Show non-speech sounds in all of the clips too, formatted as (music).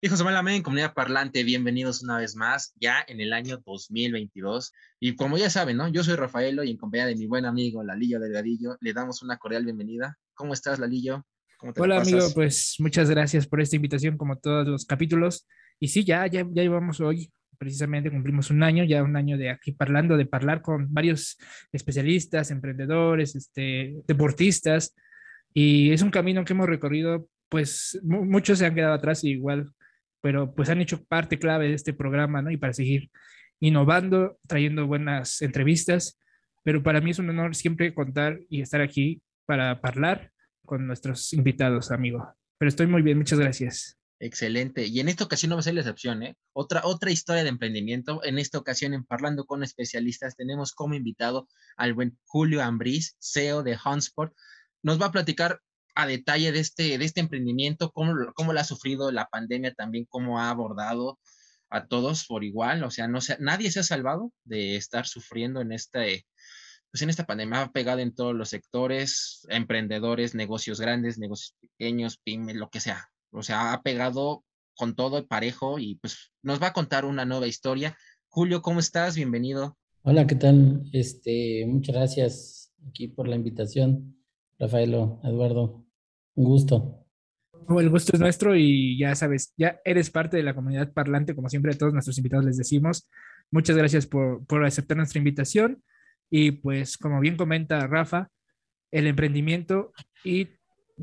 Hijos de Malamén, comunidad parlante, bienvenidos una vez más, ya en el año 2022. Y como ya saben, ¿no? Yo soy Rafaelo y en compañía de mi buen amigo Lalillo Delgadillo, le damos una cordial bienvenida. ¿Cómo estás, Lalillo? Hola, amigo, pues muchas gracias por esta invitación, como todos los capítulos. Y sí, ya, ya, ya llevamos hoy, precisamente cumplimos un año, ya un año de aquí parlando, de hablar con varios especialistas, emprendedores, este, deportistas. Y es un camino que hemos recorrido, pues muchos se han quedado atrás igual pero pues han hecho parte clave de este programa, ¿no? Y para seguir innovando, trayendo buenas entrevistas, pero para mí es un honor siempre contar y estar aquí para hablar con nuestros invitados, amigo. Pero estoy muy bien, muchas gracias. Excelente. Y en esta ocasión no va a ser la excepción, ¿eh? Otra, otra historia de emprendimiento. En esta ocasión, en Parlando con Especialistas, tenemos como invitado al buen Julio Ambriz, CEO de Hunsport. Nos va a platicar a detalle de este, de este emprendimiento, cómo, lo ha sufrido la pandemia también, cómo ha abordado a todos por igual, o sea, no nadie se ha salvado de estar sufriendo en este, pues en esta pandemia, ha pegado en todos los sectores, emprendedores, negocios grandes, negocios pequeños, pymes, lo que sea, o sea, ha pegado con todo el parejo y pues nos va a contar una nueva historia. Julio, ¿cómo estás? Bienvenido. Hola, ¿qué tal? Este, muchas gracias aquí por la invitación, Rafaelo, Eduardo. Un gusto. el gusto es nuestro y ya sabes, ya eres parte de la comunidad parlante, como siempre a todos nuestros invitados les decimos. Muchas gracias por, por aceptar nuestra invitación y pues como bien comenta Rafa, el emprendimiento y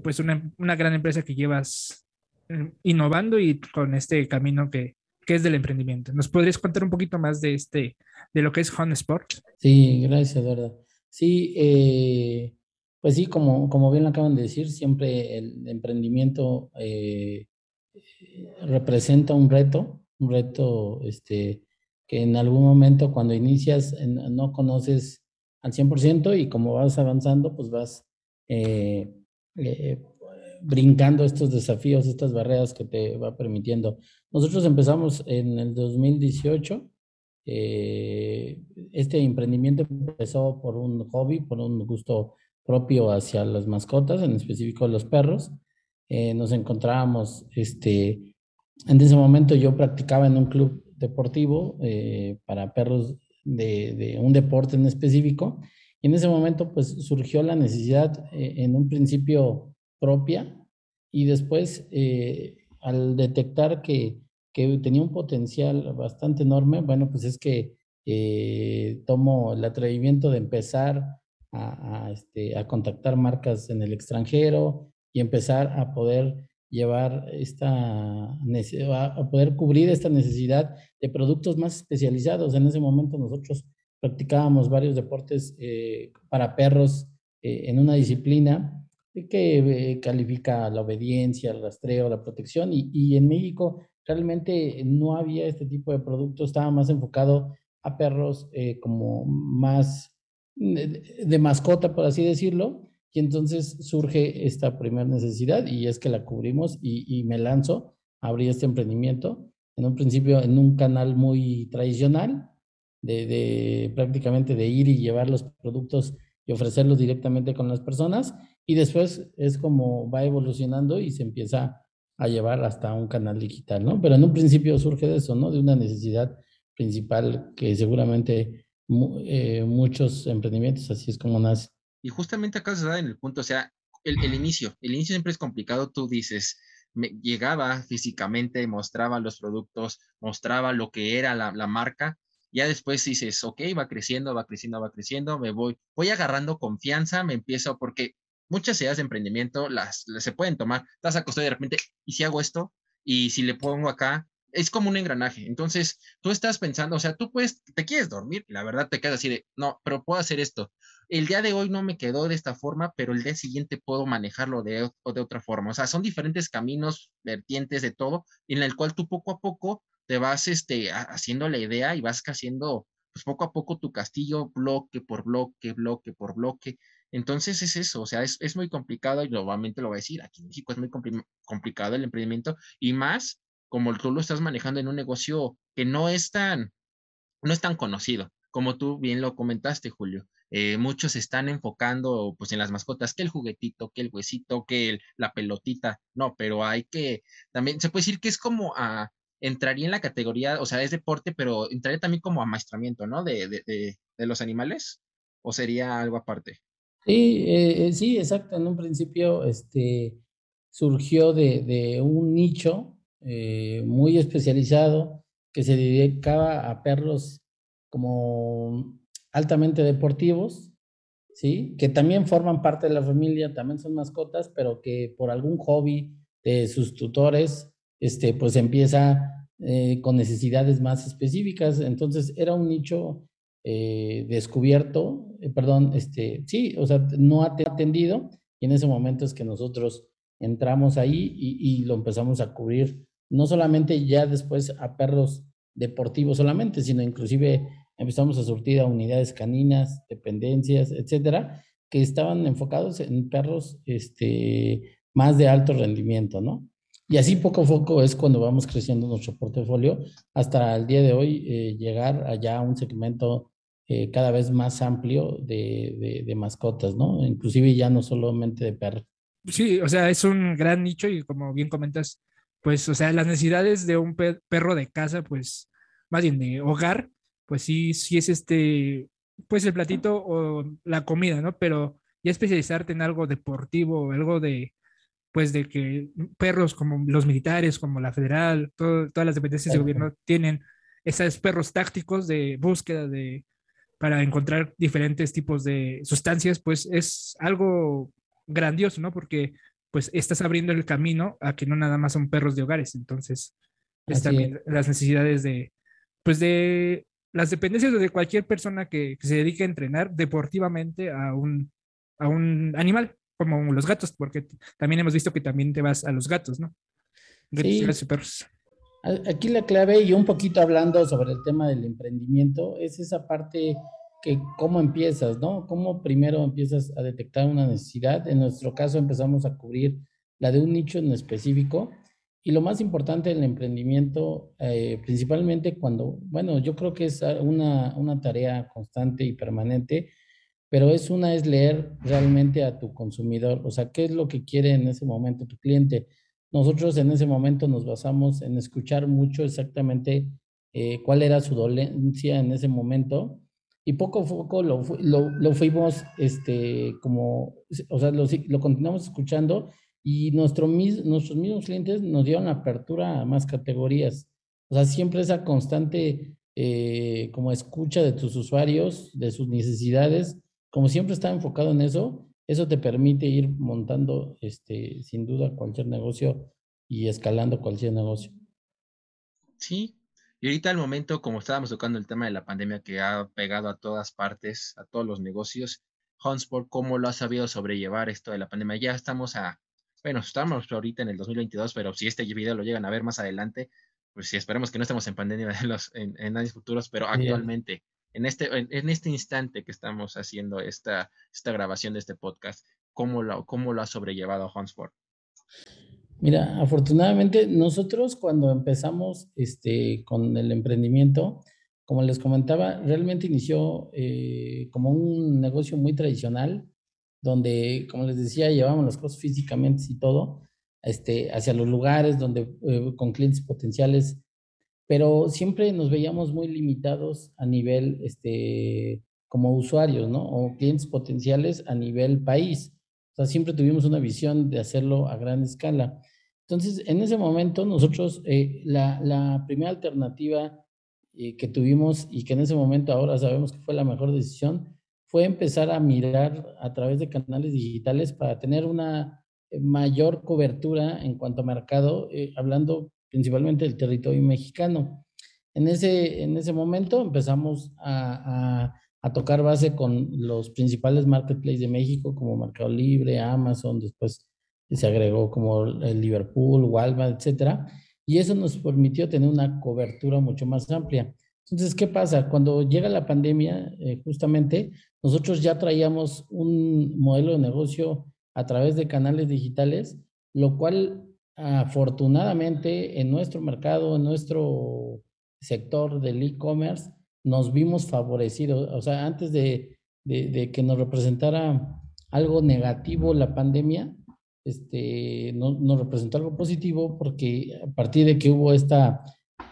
pues una, una gran empresa que llevas eh, innovando y con este camino que, que es del emprendimiento. ¿Nos podrías contar un poquito más de este, de lo que es Home Sport? Sí, gracias, Eduardo. Sí, eh, pues sí, como, como bien lo acaban de decir, siempre el emprendimiento eh, representa un reto, un reto este, que en algún momento cuando inicias no conoces al 100% y como vas avanzando, pues vas eh, eh, brincando estos desafíos, estas barreras que te va permitiendo. Nosotros empezamos en el 2018. este emprendimiento empezó por un hobby, por un gusto propio hacia las mascotas, en específico los perros. Eh, nos encontrábamos, este, en ese momento yo practicaba en un club deportivo eh, para perros de, un deporte en específico. Y en ese momento pues surgió la necesidad eh, en un principio propia y después al detectar que, que, tenía un potencial bastante enorme, bueno pues es que tomo el atrevimiento de empezar a, este, a contactar marcas en el extranjero y empezar a poder llevar esta, a poder cubrir esta necesidad de productos más especializados. En ese momento nosotros practicábamos varios deportes eh, para perros eh, en una disciplina que eh, califica la obediencia, el rastreo, la protección y, y, en México realmente no había este tipo de productos, estaba más enfocado a perros como más de, mascota, por así decirlo, y entonces surge esta primera necesidad y es que la cubrimos y, me lanzo a abrir este emprendimiento, en un principio en un canal muy tradicional, de, de, prácticamente de ir y llevar los productos y ofrecerlos directamente con las personas, y después es como va evolucionando y se empieza a llevar hasta un canal digital, ¿no? Pero en un principio surge de eso, ¿no? De una necesidad principal que seguramente eh, muchos emprendimientos, así es como nace. Y justamente acá se da en el punto, o sea, el, el, inicio, el inicio siempre es complicado, tú dices, llegaba físicamente, mostraba los productos, mostraba lo que era la, la marca, ya después dices, ok, va creciendo, va creciendo, va creciendo, me voy, voy agarrando confianza, me empiezo, porque muchas ideas de emprendimiento las, las se pueden tomar, estás acostado y de repente, ¿y si hago esto? Y si le pongo acá, es como un engranaje. Entonces, tú estás pensando, o sea, tú puedes, te quieres dormir, la verdad te quedas así de, no, pero puedo hacer esto. El día de hoy no me quedó de esta forma, pero el día siguiente puedo manejarlo de, de otra forma. O sea, son diferentes caminos, vertientes de todo, en el cual tú poco a poco te vas este, haciendo la idea y vas haciendo, pues poco a poco tu castillo, bloque por bloque, bloque por bloque. Entonces es eso, o sea, es, es muy complicado y nuevamente lo voy a decir, aquí en México es muy complicado el emprendimiento y más como tú lo estás manejando en un negocio que no es tan, no es tan conocido, como tú bien lo comentaste, Julio. eh, muchos están enfocando pues en las mascotas, que el juguetito, que el huesito, que la pelotita, no, pero hay que, también se puede decir que es como a, entraría en la categoría, o sea, es deporte, pero entraría también como amaestramiento, ¿no? De, de, de, los animales, o sería algo aparte. Sí, eh, sí, exacto. En un principio, este, surgió de, de un nicho eh, muy especializado que se dedicaba a perros como altamente deportivos, ¿sí? Que también forman parte de la familia, también son mascotas, pero que por algún hobby de sus tutores, este, pues empieza eh, con necesidades más específicas. Entonces era un nicho eh, descubierto, eh, perdón, este, sí, o sea, no atendido, y en ese momento es que nosotros entramos ahí y, y lo empezamos a cubrir, no solamente ya después a perros deportivos solamente, sino inclusive empezamos a surtir a unidades caninas, dependencias, etcétera, que estaban enfocados en perros este, más de alto rendimiento, ¿no? Y así poco a poco es cuando vamos creciendo nuestro portafolio hasta el día de hoy eh, llegar allá a un segmento eh, cada vez más amplio de, de, de, mascotas, ¿no? Inclusive ya no solamente de perros. Sí, o sea, es un gran nicho y como bien comentas, pues, o sea, las necesidades de un perro de casa, pues, más bien de hogar, pues sí, sí es este, pues el platito o la comida, ¿no? Pero ya especializarte en algo deportivo, algo de, pues de que perros como los militares, como la federal, todas las dependencias de gobierno tienen esos perros tácticos de búsqueda de, para encontrar diferentes tipos de sustancias, pues es algo grandioso, ¿no? Porque pues estás abriendo el camino a que no nada más son perros de hogares, entonces es también las necesidades de, pues de las dependencias de cualquier persona que, se dedique a entrenar deportivamente a un, a un animal, como los gatos, porque también hemos visto que también te vas a los gatos, ¿no? Gatos y perros. Aquí la clave, y un poquito hablando sobre el tema del emprendimiento, es esa parte que cómo empiezas, ¿no? Cómo primero empiezas a detectar una necesidad. En nuestro caso empezamos a cubrir la de un nicho en específico y lo más importante del emprendimiento, eh, principalmente cuando, bueno, yo creo que es una, una tarea constante y permanente, pero es una es leer realmente a tu consumidor, o sea, qué es lo que quiere en ese momento tu cliente. Nosotros en ese momento nos basamos en escuchar mucho exactamente eh, cuál era su dolencia en ese momento y poco a poco lo, lo, lo fuimos, este, como, o sea, lo, lo continuamos escuchando y nuestro, nuestros mismos clientes nos dieron apertura a más categorías. O sea, siempre esa constante eh, como escucha de tus usuarios, de sus necesidades, como siempre está enfocado en eso, eso te permite ir montando, este, sin duda, cualquier negocio y escalando cualquier negocio. Sí, y ahorita al momento, como estábamos tocando el tema de la pandemia que ha pegado a todas partes, a todos los negocios, Hunsport, ¿cómo lo ha sabido sobrellevar esto de la pandemia? Ya estamos a bueno, estamos ahorita en el 2022, pero si este video lo llegan a ver más adelante, pues sí, esperemos que no estemos en pandemia en, los, en, años futuros, pero actualmente, en este, en, este instante que estamos haciendo esta, esta grabación de este podcast, ¿cómo lo, cómo lo ha sobrellevado Hansford? Mira, afortunadamente nosotros cuando empezamos este, con el emprendimiento, como les comentaba, realmente inició eh, como un negocio muy tradicional, donde, como les decía, llevamos las cosas físicamente y todo, este, hacia los lugares donde, eh, con clientes potenciales, pero siempre nos veíamos muy limitados a nivel, este, como usuarios, ¿no? O clientes potenciales a nivel país. O sea, siempre tuvimos una visión de hacerlo a gran escala. Entonces, en ese momento, nosotros, eh, la, la, primera alternativa eh, que tuvimos y que en ese momento ahora sabemos que fue la mejor decisión, fue empezar a mirar a través de canales digitales para tener una eh, mayor cobertura en cuanto a mercado, hablando principalmente del territorio mexicano. En ese, en ese momento empezamos a, tocar base con los principales marketplaces de México, como Mercado Libre, Amazon, después se agregó como el Liverpool, Walmart, etcétera, y eso nos permitió tener una cobertura mucho más amplia. Entonces, ¿qué pasa? Cuando llega la pandemia, eh, justamente, nosotros ya traíamos un modelo de negocio a través de canales digitales, lo cual afortunadamente en nuestro mercado, en nuestro sector del e-commerce, nos vimos favorecidos. O sea, antes de, que nos representara algo negativo la pandemia, este, no, nos representó algo positivo porque a partir de que hubo esta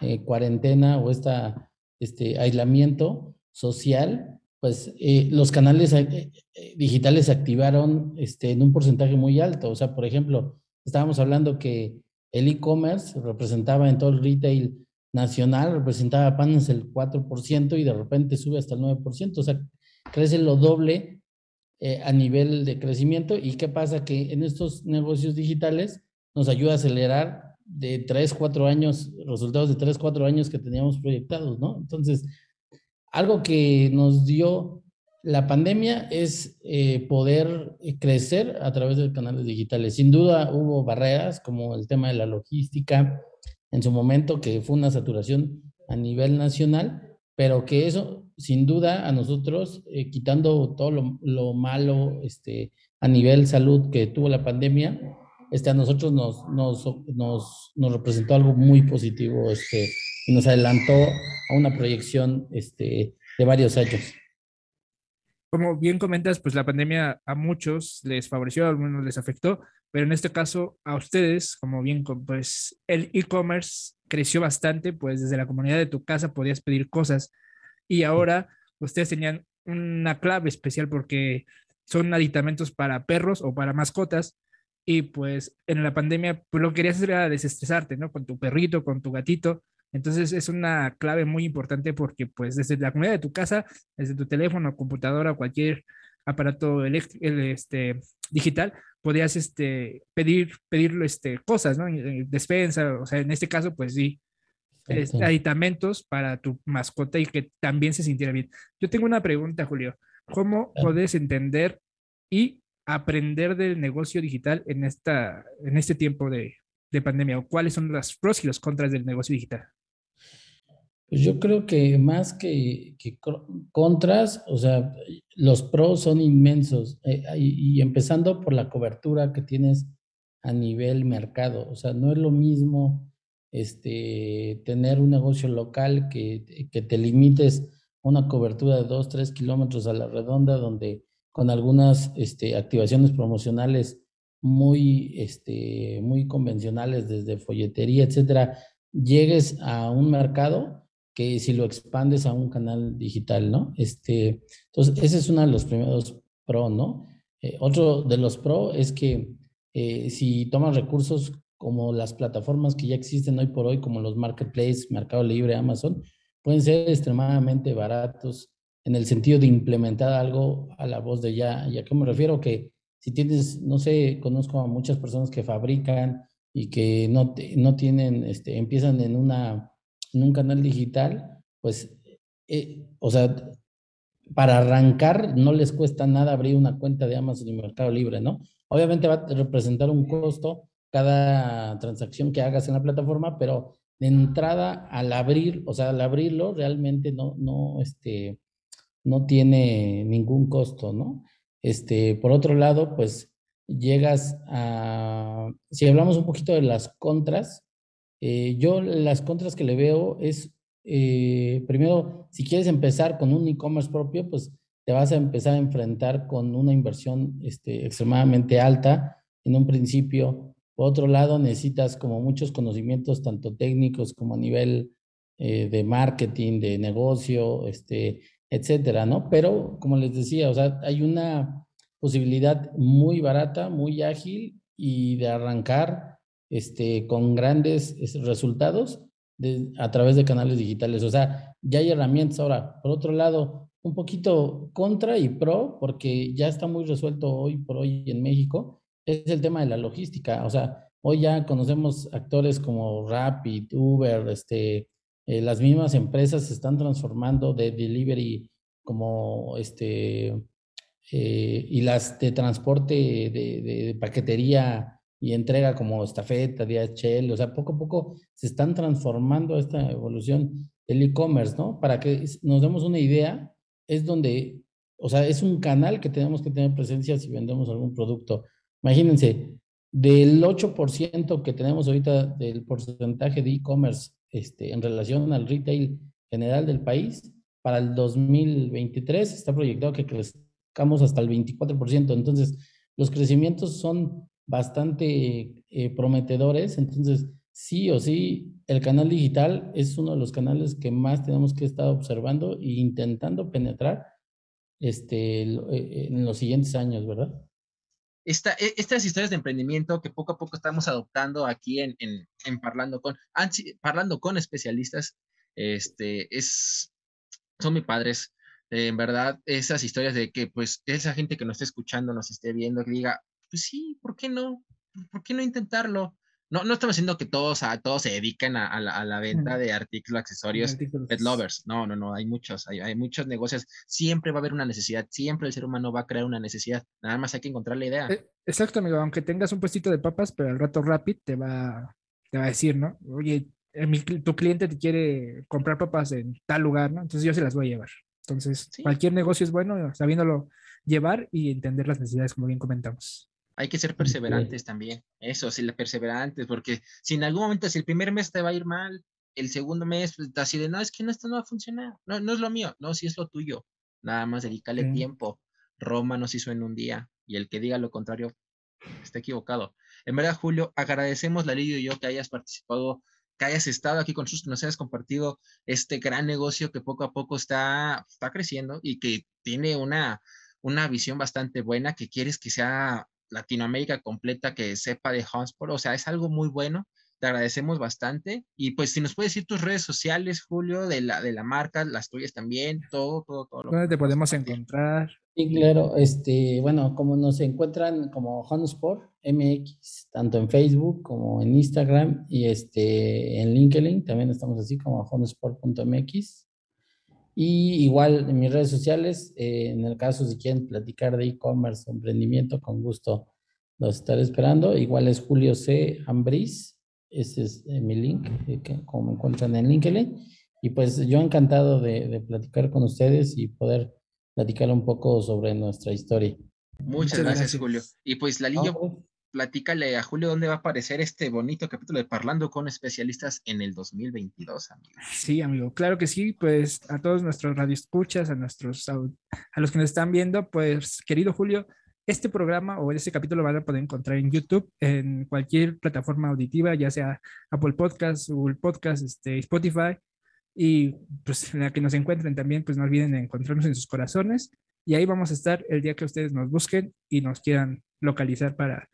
eh, cuarentena o esta, este aislamiento social, pues eh, los canales eh, digitales se activaron este, en un porcentaje muy alto. O sea, por ejemplo, estábamos hablando que el e-commerce representaba en todo el retail nacional, representaba apenas el 4% y de repente sube hasta el 9%. O sea, crece lo doble eh, a nivel de crecimiento. ¿Y qué pasa? Que en estos negocios digitales nos ayuda a acelerar de 3, 4 años, resultados de 3, 4 años que teníamos proyectados, ¿no? Entonces, algo que nos dio la pandemia es eh, poder crecer a través de canales digitales. Sin duda hubo barreras como el tema de la logística en su momento, que fue una saturación a nivel nacional, pero que eso, sin duda, a nosotros, eh, quitando todo lo, malo este, a nivel salud que tuvo la pandemia, este, a nosotros nos, nos, nos, nos representó algo muy positivo este, y nos adelantó a una proyección este, de varios años como bien comentas, pues la pandemia a muchos les favoreció, a algunos les afectó, pero en este caso a ustedes, como bien, pues el e-commerce creció bastante, pues desde la comunidad de tu casa podías pedir cosas y ahora ustedes tenían una clave especial porque son aditamentos para perros o para mascotas y pues en la pandemia pues lo que querías era desestresarte, ¿no? Con tu perrito, con tu gatito entonces es una clave muy importante porque pues desde la comunidad de tu casa, desde tu teléfono, computadora, cualquier aparato este, digital, podías este, pedir, pedir este, cosas, ¿no? Despensa, o sea, en este caso, pues sí, aditamentos para tu mascota y que también se sintiera bien. Yo tengo una pregunta, Julio. ¿Cómo puedes entender y aprender del negocio digital en, esta, en este tiempo de, de pandemia? ¿O cuáles son las pros y los contras del negocio digital? Pues yo creo que más que, contras, o sea, los pros son inmensos. Eh, y, empezando por la cobertura que tienes a nivel mercado. O sea, no es lo mismo este, tener un negocio local que, que te limites a una cobertura de 2, 3 kilómetros a la redonda, donde con algunas este, activaciones promocionales muy, este, muy convencionales, desde folletería, etcétera, llegues a un mercado que si lo expandes a un canal digital, ¿no? Este, entonces, ese es uno de los primeros pro, ¿no? Eh, otro de los pro es que eh, si tomas recursos como las plataformas que ya existen hoy por hoy, como los marketplaces, Mercado Libre, Amazon, pueden ser extremadamente baratos en el sentido de implementar algo a la voz de ya. ¿Y a qué me refiero? Que si tienes, no sé, conozco a muchas personas que fabrican y que no, no tienen, este, empiezan en una en un canal digital, pues, eh, o sea, para arrancar no les cuesta nada abrir una cuenta de Amazon y Mercado Libre, ¿no? Obviamente va a representar un costo cada transacción que hagas en la plataforma, pero de entrada al abrir, o sea, al abrirlo realmente no, no, este, no tiene ningún costo, ¿no? Este, por otro lado, pues llegas a, si hablamos un poquito de las contras, eh, yo las contras que le veo es, eh, primero, si quieres empezar con un e-commerce propio, pues te vas a empezar a enfrentar con una inversión este, extremadamente alta en un principio. Por otro lado, necesitas como muchos conocimientos, tanto técnicos como a nivel eh, de marketing, de negocio, este, etcétera, ¿no? Pero, como les decía, o sea, hay una posibilidad muy barata, muy ágil y de arrancar este, con grandes resultados a través de canales digitales. O sea, ya hay herramientas. Ahora, por otro lado, un poquito contra y pro, porque ya está muy resuelto hoy por hoy en México, es el tema de la logística. O sea, hoy ya conocemos actores como Rapid, Uber, este, eh, las mismas empresas se están transformando de delivery como este, eh, y las de transporte de paquetería y entrega como estafeta, DHL, o sea, poco a poco se están transformando esta evolución del e-commerce, ¿no? Para que nos demos una idea, es donde, o sea, es un canal que tenemos que tener presencia si vendemos algún producto. Imagínense, del 8% que tenemos ahorita del porcentaje de e-commerce este, en relación al retail general del país, para el 2023 está proyectado que crezcamos hasta el 24%. Entonces, los crecimientos son bastante eh, prometedores. Entonces, sí o sí, el canal digital es uno de los canales que más tenemos que estar observando e intentando penetrar este, eh, en los siguientes años, ¿verdad? Esta, e, estas historias de emprendimiento que poco a poco estamos adoptando aquí en, en, en Parlando, con, Parlando con especialistas, este, es, son mis padres. en verdad, esas historias de que pues esa gente que nos esté escuchando, nos esté viendo, que diga, pues sí, ¿por qué no? ¿Por qué no intentarlo? No, no estamos diciendo que todos, a, todos se dediquen a, la, venta de artículos, accesorios, pet lovers. No, no, no, hay muchos, hay, hay, muchos negocios. Siempre va a haber una necesidad, siempre el ser humano va a crear una necesidad. Nada más hay que encontrar la idea. Eh, exacto, amigo, aunque tengas un puestito de papas, pero al rato Rapid te va, te va a decir, ¿no? Oye, eh, tu cliente te quiere comprar papas en tal lugar, ¿no? Entonces yo se las voy a llevar. Entonces, cualquier negocio es bueno sabiéndolo llevar y entender las necesidades, como bien comentamos. Hay que ser perseverantes también. Eso, sí, perseverantes, porque si en algún momento, si el primer mes te va a ir mal, el segundo mes, pues así de, no, es que no, esto no va a funcionar. No, no es lo mío. No, si es lo tuyo. Nada más dedícale tiempo. Roma nos hizo en un día y el que diga lo contrario está equivocado. En verdad, Julio, agradecemos la y yo que hayas participado, que hayas estado aquí con nosotros, que nos hayas compartido este gran negocio que poco a poco está, está creciendo y que tiene una, una visión bastante buena, que quieres que sea Latinoamérica completa que sepa de Hunsport. O sea, es algo muy bueno. Te agradecemos bastante. Y pues si nos puedes decir tus redes sociales, Julio, de la, de la marca, las tuyas también, todo, todo, todo. ¿Dónde te podemos encontrar? Sí, claro. Este, bueno, como nos encuentran como Hunsport MX, tanto en Facebook como en Instagram y este en LinkedIn, también estamos así como hunsport.mx. Y igual en mis redes sociales, eh, en el caso si quieren platicar de e-commerce o emprendimiento, con gusto los estaré esperando. Igual es Julio C. Ambris, ese es eh, mi link, eh, como me encuentran en LinkedIn. Y pues yo encantado de, de, platicar con ustedes y poder platicar un poco sobre nuestra historia. Muchas, gracias, Julio. Y pues Lalillo, platícale a Julio dónde va a aparecer este bonito capítulo de Parlando con especialistas en el 2022, amigo. Sí, amigo, claro que sí, pues a todos nuestros radioescuchas, a nuestros a los que nos están viendo, pues querido Julio, este programa o este capítulo van a poder encontrar en YouTube, en cualquier plataforma auditiva, ya sea Apple Podcast, Google Podcast, este, Spotify, y pues en la que nos encuentren también, pues no olviden encontrarnos en sus corazones, y ahí vamos a estar el día que ustedes nos busquen y nos quieran localizar para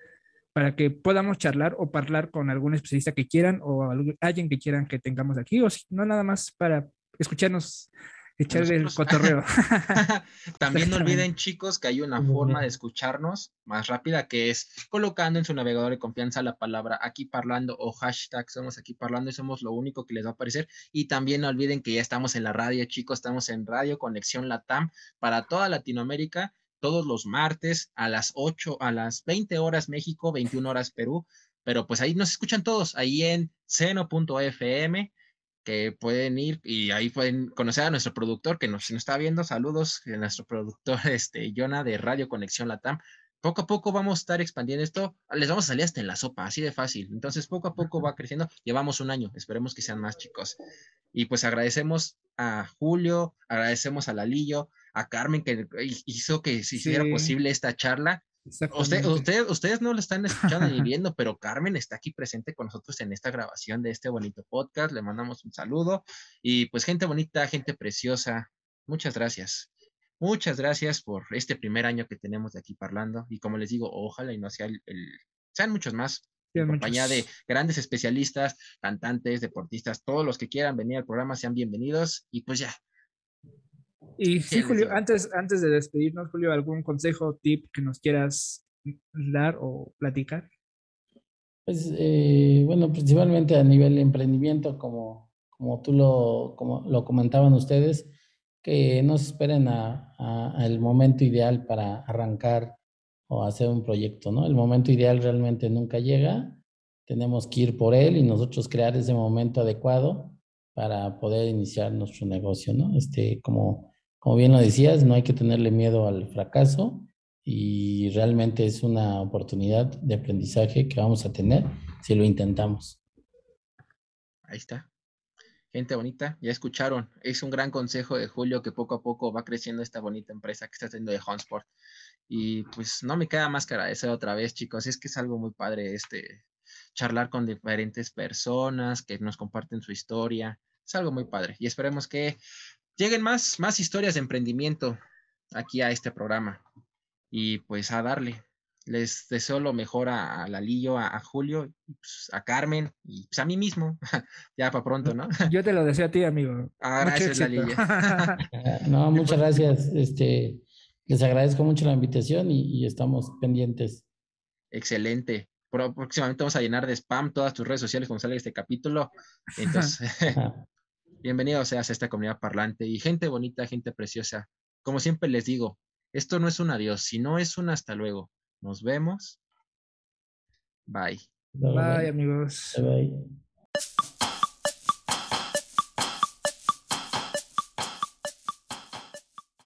para que podamos charlar o hablar con algún especialista que quieran o alguien que quieran que tengamos aquí, o si no nada más para escucharnos echar el cotorreo. (laughs) También no olviden, chicos, que hay una forma de escucharnos más rápida que es colocando en su navegador de confianza la palabra aquí parlando o hashtag somos aquí parlando y somos lo único que les va a aparecer. Y también no olviden que ya estamos en la radio, chicos, estamos en Radio Conexión Latam para toda Latinoamérica todos los martes a las 8, a las 20 horas México, 21 horas Perú, pero pues ahí nos escuchan todos, ahí en seno.fm, que pueden ir y ahí pueden conocer a nuestro productor que nos, está viendo, saludos, a nuestro productor, (laughs) este, Jonah de Radio Conexión Latam. Poco a poco vamos a estar expandiendo esto, les vamos a salir hasta en la sopa, así de fácil. Entonces, poco a poco va creciendo. Llevamos un año, esperemos que sean más chicos. Y pues agradecemos a Julio, agradecemos a Lalillo, a Carmen que hizo que se hiciera posible esta charla. Usted, ustedes no lo están escuchando ni (laughs) viendo, pero Carmen está aquí presente con nosotros en esta grabación de este bonito podcast. Le mandamos un saludo y pues gente bonita, gente preciosa, muchas gracias. Muchas gracias por este primer año que tenemos de aquí parlando y como les digo, ojalá y no sea el, sean muchos más. En compañía de grandes especialistas, cantantes, deportistas, todos los que quieran venir al programa sean bienvenidos y pues ya, y sí, Julio, antes, antes de despedirnos, Julio, ¿algún consejo, tip que nos quieras dar o platicar? Pues, eh, bueno, principalmente a nivel de emprendimiento, como, como tú lo, como lo comentaban ustedes, que no se esperen a, a, el momento ideal para arrancar o hacer un proyecto, ¿no? El momento ideal realmente nunca llega, tenemos que ir por él y nosotros crear ese momento adecuado para poder iniciar nuestro negocio, ¿no? Este, como como bien lo decías, no hay que tenerle miedo al fracaso y realmente es una oportunidad de aprendizaje que vamos a tener si lo intentamos. Ahí está. gente bonita, ya escucharon, es un gran consejo de Julio que poco a poco va creciendo esta bonita empresa que está haciendo de Honsport. Y pues no me queda más que agradecer otra vez, chicos, es que es algo muy padre este charlar con diferentes personas que nos comparten su historia, es algo muy padre y esperemos que lleguen más, más historias de emprendimiento aquí a este programa y pues a darle. Les deseo lo mejor a, Lalillo, a, Julio, pues, a Carmen y pues, a mí mismo. (laughs) ya para pronto, ¿no? (laughs) Yo te lo deseo a ti, amigo. Ah, gracias, Lalillo. (laughs) no, muchas gracias. Este, les agradezco mucho la invitación y, estamos pendientes. Excelente. Próximamente vamos a llenar de spam todas tus redes sociales cuando salga este capítulo. Entonces, bienvenido seas a esta comunidad parlante y gente bonita, gente preciosa. Como siempre les digo, esto no es un adiós, sino es un hasta luego. Nos vemos. Bye. Bye, amigos. bye.